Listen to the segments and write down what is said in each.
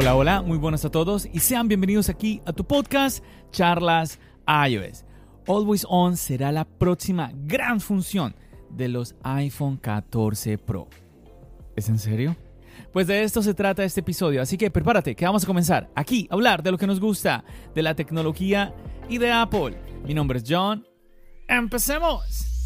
Hola, hola, muy buenas a todos y sean bienvenidos aquí a tu podcast Charlas iOS. Always On será la próxima gran función de los iPhone 14 Pro. ¿Es en serio? Pues de esto se trata este episodio, así que prepárate que vamos a comenzar aquí a hablar de lo que nos gusta, de la tecnología y de Apple. Mi nombre es John. ¡Empecemos!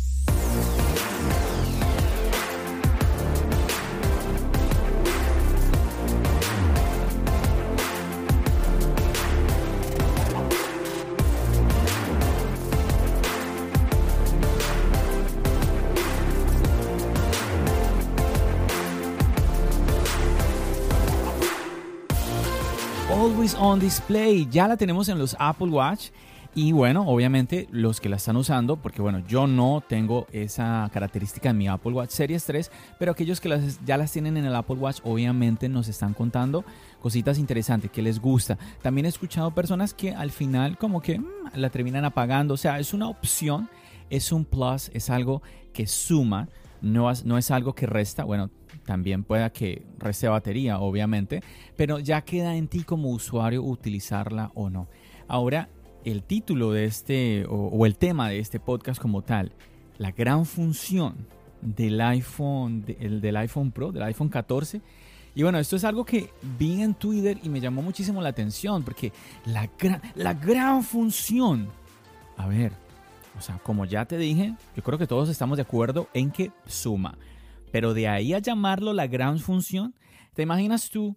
On Display. Ya la tenemos en los Apple Watch. Y bueno, obviamente los que la están usando, porque bueno, yo no tengo esa característica en mi Apple Watch Series 3, pero aquellos que las, ya las tienen en el Apple Watch, obviamente nos están contando cositas interesantes que les gusta. También he escuchado personas que al final como que mm, la terminan apagando, o sea, es una opción, es un plus, es algo que suma, no, no es algo que resta. Bueno, también pueda que reste batería, obviamente, pero ya queda en ti como usuario utilizarla o no. Ahora, el título de este, o, el tema de este podcast como tal, la gran función del iPhone, del iPhone Pro, del iPhone 14. Y bueno, esto es algo que vi en Twitter y me llamó muchísimo la atención, porque la gran, la gran función, a ver, o sea, como ya te dije, yo creo que todos estamos de acuerdo en que suma. Pero de ahí a llamarlo la gran función, ¿te imaginas tú?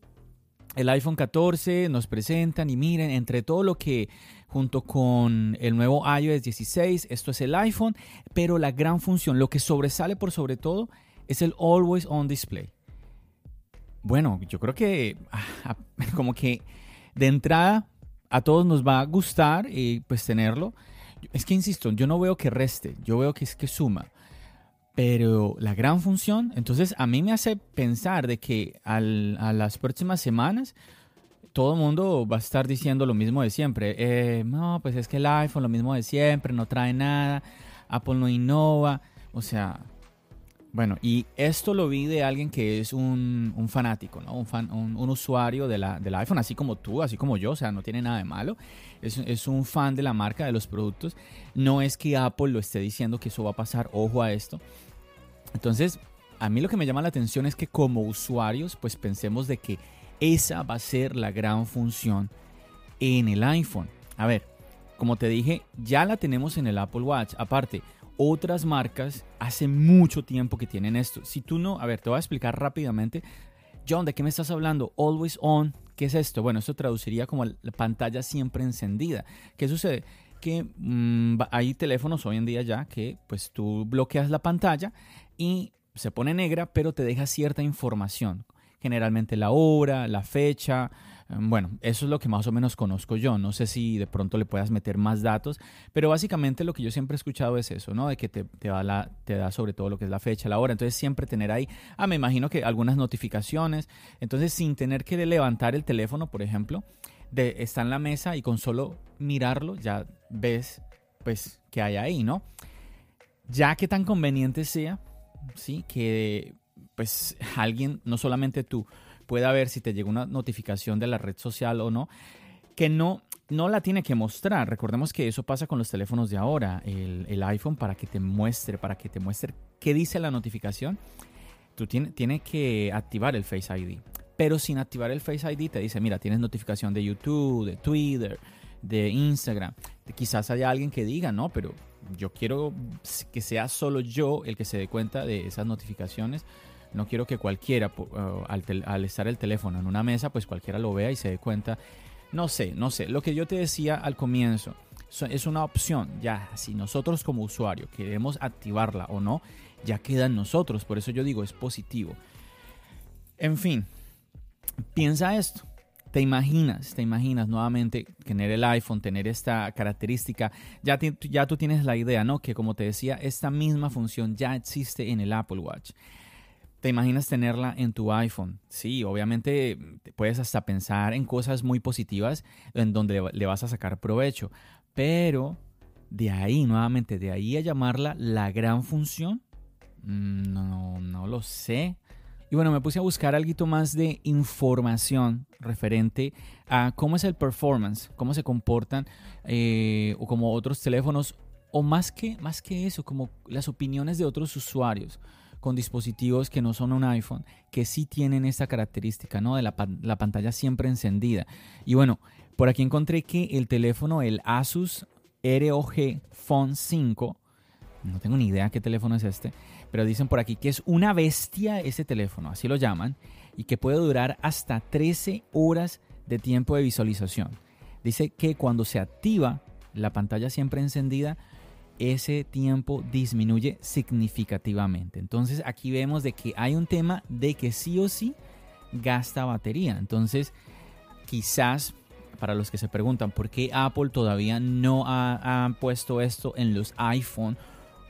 El iPhone 14 nos presentan y miren, entre todo lo que junto con el nuevo iOS 16, esto es el iPhone, pero la gran función, lo que sobresale por sobre todo, es el Always On Display. Bueno, yo creo que ah, como que de entrada a todos nos va a gustar y pues tenerlo. Es que insisto, yo no veo que reste, yo veo que es que suma. Pero la gran función, entonces a mí me hace pensar de que a las próximas semanas todo el mundo va a estar diciendo lo mismo de siempre. Eh, no, pues es que el iPhone lo mismo de siempre, no trae nada, Apple no innova. O sea, bueno, y esto lo vi de alguien que es un, fanático, ¿no? Un, fan, un, usuario de la, del iPhone, así como tú, así como yo, o sea, no tiene nada de malo. Es, es, un fan de la marca, de los productos. No es que Apple lo esté diciendo que eso va a pasar, ojo a esto. Entonces, a mí lo que me llama la atención es que como usuarios, pues pensemos de que esa va a ser la gran función en el iPhone. A ver, como te dije, ya la tenemos en el Apple Watch. Aparte, otras marcas hace mucho tiempo que tienen esto. Si tú no, a ver, te voy a explicar rápidamente. John, ¿de qué me estás hablando? Always on. ¿Qué es esto? Bueno, esto traduciría como la pantalla siempre encendida. ¿Qué sucede? Que mm, hay teléfonos hoy en día ya que pues tú bloqueas la pantalla y se pone negra, pero te deja cierta información. Generalmente la hora, la fecha. Em, bueno, eso es lo que más o menos conozco yo. No sé si de pronto le puedas meter más datos, pero básicamente lo que yo siempre he escuchado es eso, ¿no? De que te, te, te da sobre todo lo que es la fecha, la hora. Entonces siempre tener ahí, ah, me imagino que algunas notificaciones. Entonces sin tener que levantar el teléfono, por ejemplo, de, está en la mesa y con solo mirarlo ya ves pues que hay ahí, ¿no? Ya que tan conveniente sea, ¿sí? Que pues alguien, no solamente tú, pueda ver si te llegó una notificación de la red social o no, que no, no la tiene que mostrar. Recordemos que eso pasa con los teléfonos de ahora, el, iPhone para que te muestre, para que te muestre qué dice la notificación. Tú tienes tiene que activar el Face ID. Pero sin activar el Face ID te dice, mira, tienes notificación de YouTube, de Twitter, de Instagram. Quizás haya alguien que diga, no, pero yo quiero que sea solo yo el que se dé cuenta de esas notificaciones. No quiero que cualquiera, uh, al, estar el teléfono en una mesa, pues cualquiera lo vea y se dé cuenta. No sé, no sé. Lo que yo te decía al comienzo es una opción. Ya, si nosotros como usuario queremos activarla o no, ya queda en nosotros. Por eso yo digo, es positivo. En fin, piensa esto. Te imaginas, te imaginas nuevamente tener el iPhone, tener esta característica. Ya, ya tú tienes la idea, ¿no? Que como te decía, esta misma función ya existe en el Apple Watch. ¿Te imaginas tenerla en tu iPhone? Sí, obviamente puedes hasta pensar en cosas muy positivas en donde le vas a sacar provecho. Pero de ahí, nuevamente, de ahí a llamarla la gran función, mm, no, no lo sé. Y bueno, me puse a buscar algo más de información referente a cómo es el performance, cómo se comportan eh, o como otros teléfonos, o más que, más que eso, como las opiniones de otros usuarios con dispositivos que no son un iPhone, que sí tienen esta característica, ¿no? De la, la pantalla siempre encendida. Y bueno, por aquí encontré que el teléfono, el Asus ROG Phone 5, no tengo ni idea qué teléfono es este, pero dicen por aquí que es una bestia ese teléfono, así lo llaman, y que puede durar hasta 13 horas de tiempo de visualización. Dice que cuando se activa la pantalla siempre encendida, ese tiempo disminuye significativamente. Entonces aquí vemos de que hay un tema de que sí o sí gasta batería. Entonces quizás para los que se preguntan por qué Apple todavía no ha, puesto esto en los iPhone,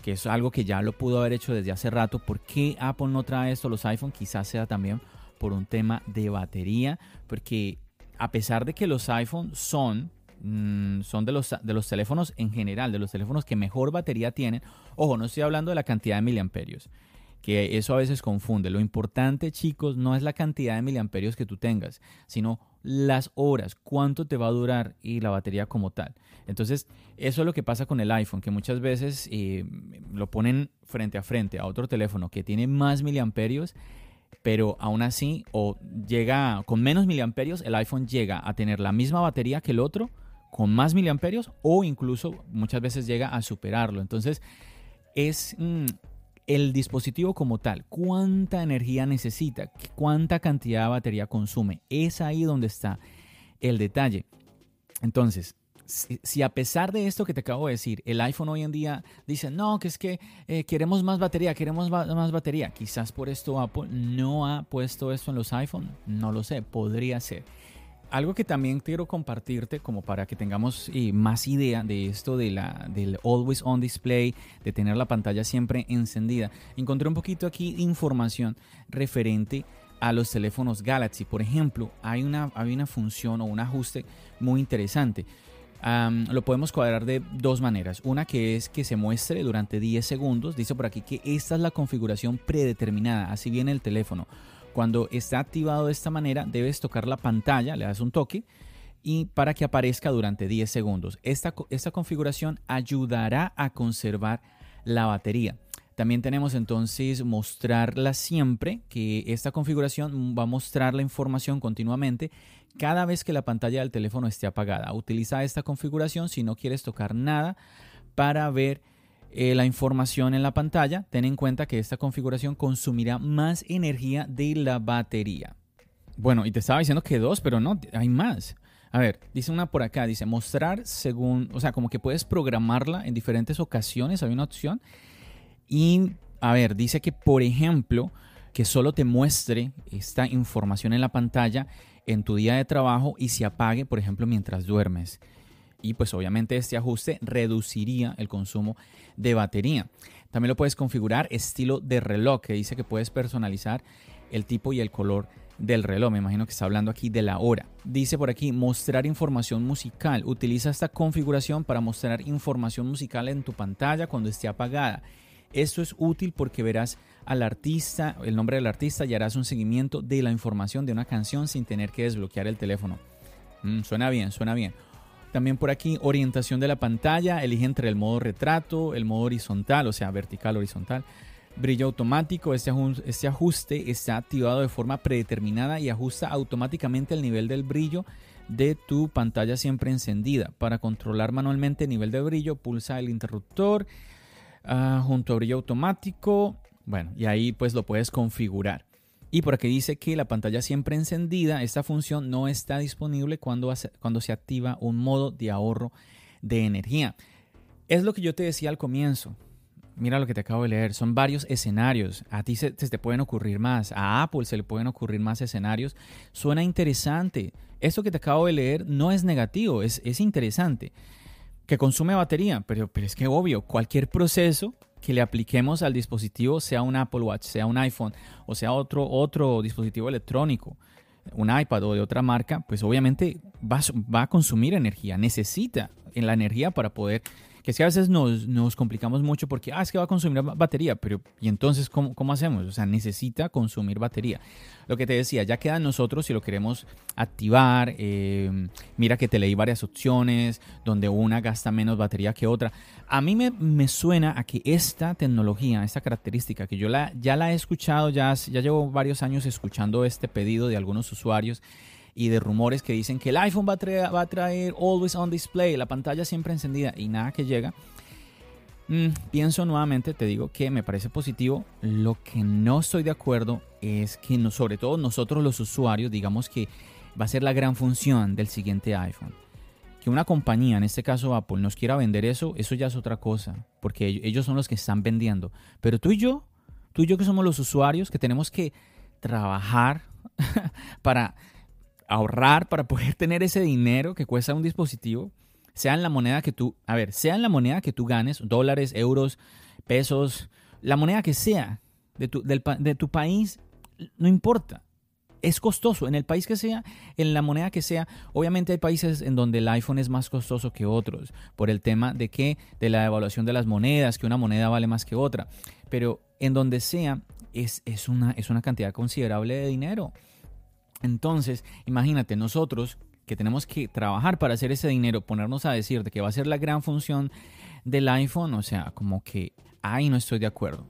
que es algo que ya lo pudo haber hecho desde hace rato, ¿por qué Apple no trae esto a los iPhone? Quizás sea también por un tema de batería, porque a pesar de que los iPhone son mm, son de los, de los teléfonos en general, de los teléfonos que mejor batería tienen. Ojo, no estoy hablando de la cantidad de miliamperios que eso a veces confunde. Lo importante, chicos, no es la cantidad de miliamperios que tú tengas, sino las horas, cuánto te va a durar y la batería como tal. Entonces, eso es lo que pasa con el iPhone, que muchas veces eh, lo ponen frente a frente a otro teléfono que tiene más miliamperios, pero aún así, o llega con menos miliamperios, el iPhone llega a tener la misma batería que el otro, con más miliamperios, o incluso muchas veces llega a superarlo. Entonces, es... Mm, el dispositivo como tal, cuánta energía necesita, cuánta cantidad de batería consume. Es ahí donde está el detalle. Entonces, si, a pesar de esto que te acabo de decir, el iPhone hoy en día dice, no, que es que eh, queremos más batería, queremos más batería, quizás por esto Apple no ha puesto esto en los iPhone, no lo sé, podría ser algo que también quiero compartirte como para que tengamos eh, más idea de esto de la, del always on display, de tener la pantalla siempre encendida. Encontré un poquito aquí información referente a los teléfonos Galaxy. Por ejemplo, hay una, hay una función o un ajuste muy interesante. lo podemos cuadrar de dos maneras. Una que es que se muestre durante 10 segundos. Dice por aquí que esta es la configuración predeterminada. Así viene el teléfono. Cuando está activado de esta manera, debes tocar la pantalla, le das un toque y para que aparezca durante 10 segundos. Esta, esta configuración ayudará a conservar la batería. También tenemos entonces mostrarla siempre, que esta configuración va a mostrar la información continuamente cada vez que la pantalla del teléfono esté apagada. Utiliza esta configuración si no quieres tocar nada para ver eh, la información en la pantalla, ten en cuenta que esta configuración consumirá más energía de la batería. Bueno, y te estaba diciendo que dos, pero no, hay más. A ver, dice una por acá, dice mostrar según, o sea, como que puedes programarla en diferentes ocasiones, hay una opción. Y, a ver, dice que, por ejemplo, que solo te muestre esta información en la pantalla en tu día de trabajo y se apague, por ejemplo, mientras duermes y pues obviamente este ajuste reduciría el consumo de batería. También lo puedes configurar estilo de reloj, que dice que puedes personalizar el tipo y el color del reloj. Me imagino que está hablando aquí de la hora. Dice por aquí mostrar información musical. Utiliza esta configuración para mostrar información musical en tu pantalla cuando esté apagada. Esto es útil porque verás al artista, el nombre del artista y harás un seguimiento de la información de una canción sin tener que desbloquear el teléfono. Mm, suena bien, suena bien. También por aquí, orientación de la pantalla. Elige entre el modo retrato, el modo horizontal, o sea, vertical, horizontal. Brillo automático. Este, este ajuste está activado de forma predeterminada y ajusta automáticamente el nivel del brillo de tu pantalla siempre encendida. Para controlar manualmente el nivel de brillo, pulsa el interruptor ah, junto a brillo automático. Bueno, y ahí pues lo puedes configurar. Y por aquí dice que la pantalla siempre encendida, esta función no está disponible cuando, cuando se activa un modo de ahorro de energía. Es lo que yo te decía al comienzo. mira lo que te acabo de leer, son varios escenarios. A ti se, te pueden ocurrir más, a Apple se le pueden ocurrir más escenarios. Suena interesante. Esto que te acabo de leer no es negativo, es, es interesante. Que consume batería, pero, pero es que obvio, cualquier proceso que le apliquemos al dispositivo, sea un Apple Watch, sea un iPhone o sea otro, otro dispositivo electrónico, un iPad o de otra marca, pues obviamente va, va a consumir energía, necesita la energía para poder que es que a veces nos, nos, complicamos mucho porque, ah, es que va a consumir batería, pero ¿y entonces cómo, cómo, hacemos? O sea, necesita consumir batería. Lo que te decía, ya queda en nosotros si lo queremos activar. Eh, mira que te leí varias opciones donde una gasta menos batería que otra. A mí me, me suena a que esta tecnología, esta característica, que yo la, ya la he escuchado, ya, ya llevo varios años escuchando este pedido de algunos usuarios y de rumores que dicen que el iPhone va a, traer, va a traer Always On Display, la pantalla siempre encendida y nada que llega. Mm, pienso nuevamente, te digo que me parece positivo. Lo que no estoy de acuerdo es que no, sobre todo nosotros los usuarios digamos que va a ser la gran función del siguiente iPhone. Que una compañía, en este caso Apple, nos quiera vender eso, eso ya es otra cosa, porque ellos son los que están vendiendo. Pero tú y yo, tú y yo que somos los usuarios, que tenemos que trabajar para ahorrar para poder tener ese dinero que cuesta un dispositivo, sea en la moneda que tú, a ver, sea en la moneda que tú ganes, dólares, euros, pesos, la moneda que sea de tu, de tu país, no importa. Es costoso, en el país que sea, en la moneda que sea. Obviamente hay países en donde el iPhone es más costoso que otros, por el tema de que, de la evaluación de las monedas, que una moneda vale más que otra. Pero en donde sea, es, es, una, es una cantidad considerable de dinero. Entonces, imagínate, nosotros que tenemos que trabajar para hacer ese dinero, ponernos a decir de que va a ser la gran función del iPhone, o sea, como que ahí no estoy de acuerdo.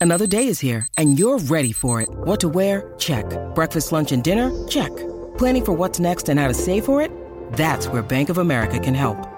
Another day is here and you're ready for it. What to wear? Check. Breakfast, lunch and dinner? Check. Planning for what's next and how to save for it? That's where Bank of America can help.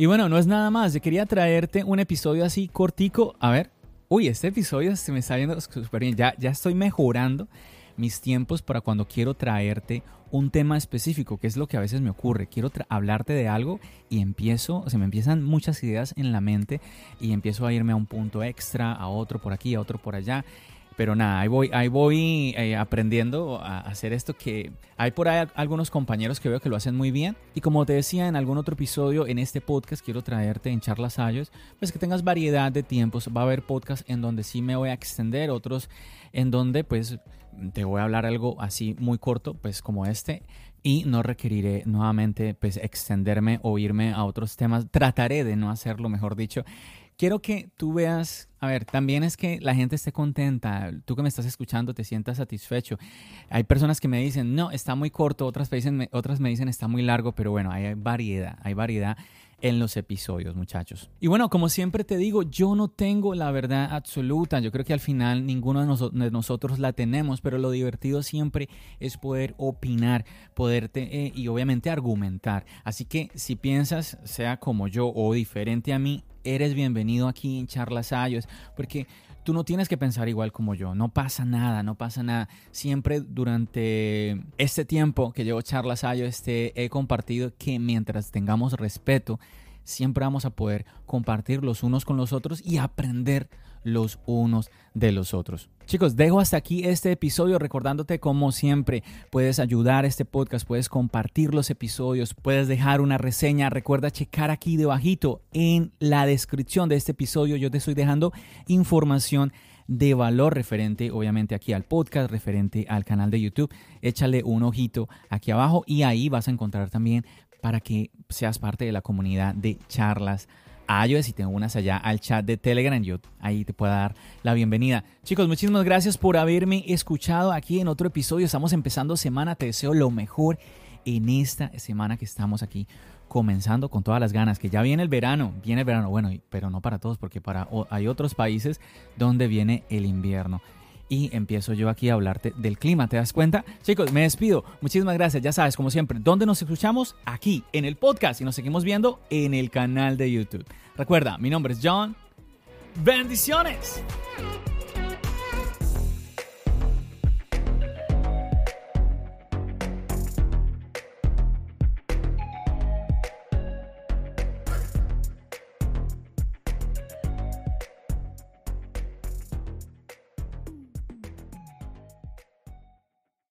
Y bueno, no es nada más. Yo quería traerte un episodio así cortico. A ver. Uy, este episodio se me está viendo súper bien. Ya, ya estoy mejorando mis tiempos para cuando quiero traerte un tema específico, que es lo que a veces me ocurre. Quiero hablarte de algo y empiezo, se me empiezan muchas ideas en la mente y empiezo a irme a un punto extra, a otro por aquí, a otro por allá. Pero nada, ahí voy, ahí voy eh, aprendiendo a hacer esto que hay por ahí algunos compañeros que veo que lo hacen muy bien. Y como te decía en algún otro episodio, en este podcast quiero traerte en charlas ayos, pues que tengas variedad de tiempos. Va a haber podcasts en donde sí me voy a extender, otros en donde pues te voy a hablar algo así muy corto, pues como este y no requeriré nuevamente pues extenderme o irme a otros temas. Trataré de no hacerlo, mejor dicho quiero que tú veas, a ver, también es que la gente esté contenta, tú que me estás escuchando te sientas satisfecho. Hay personas que me dicen, no, está muy corto, otras me dicen, otras me dicen está muy largo, pero bueno, hay variedad, hay variedad en los episodios, muchachos. Y bueno, como siempre te digo, yo no tengo la verdad absoluta. Yo creo que al final ninguno de, nosotros la tenemos, pero lo divertido siempre es poder opinar, poderte eh, y obviamente argumentar. Así que si piensas, sea como yo o diferente a mí, eres bienvenido aquí en Charlas Ayos, porque tú no tienes que pensar igual como yo, no pasa nada, no pasa nada. Siempre durante este tiempo que llevo Charlas Ayos, este, he compartido que mientras tengamos respeto, siempre vamos a poder compartir los unos con los otros y aprender los unos de los otros. Chicos, dejo hasta aquí este episodio recordándote como siempre puedes ayudar a este podcast, puedes compartir los episodios, puedes dejar una reseña, recuerda checar aquí debajito en la descripción de este episodio, yo te estoy dejando información de valor referente, obviamente, aquí al podcast, referente al canal de YouTube. Échale un ojito aquí abajo y ahí vas a encontrar también para que seas parte de la comunidad de charlas a iOS y te unas allá al chat de Telegram. Yo ahí te puedo dar la bienvenida. Chicos, muchísimas gracias por haberme escuchado aquí en otro episodio. Estamos empezando semana. Te deseo lo mejor en esta semana que estamos aquí comenzando con todas las ganas, que ya viene el verano, viene el verano, bueno, pero no para todos, porque para, hay otros países donde viene el invierno y empiezo yo aquí a hablarte del clima. ¿Te das cuenta? Chicos, me despido. Muchísimas gracias. Ya sabes, como siempre, ¿dónde nos escuchamos? Aquí, en el podcast y nos seguimos viendo en el canal de YouTube. Recuerda, mi nombre es John. Bendiciones.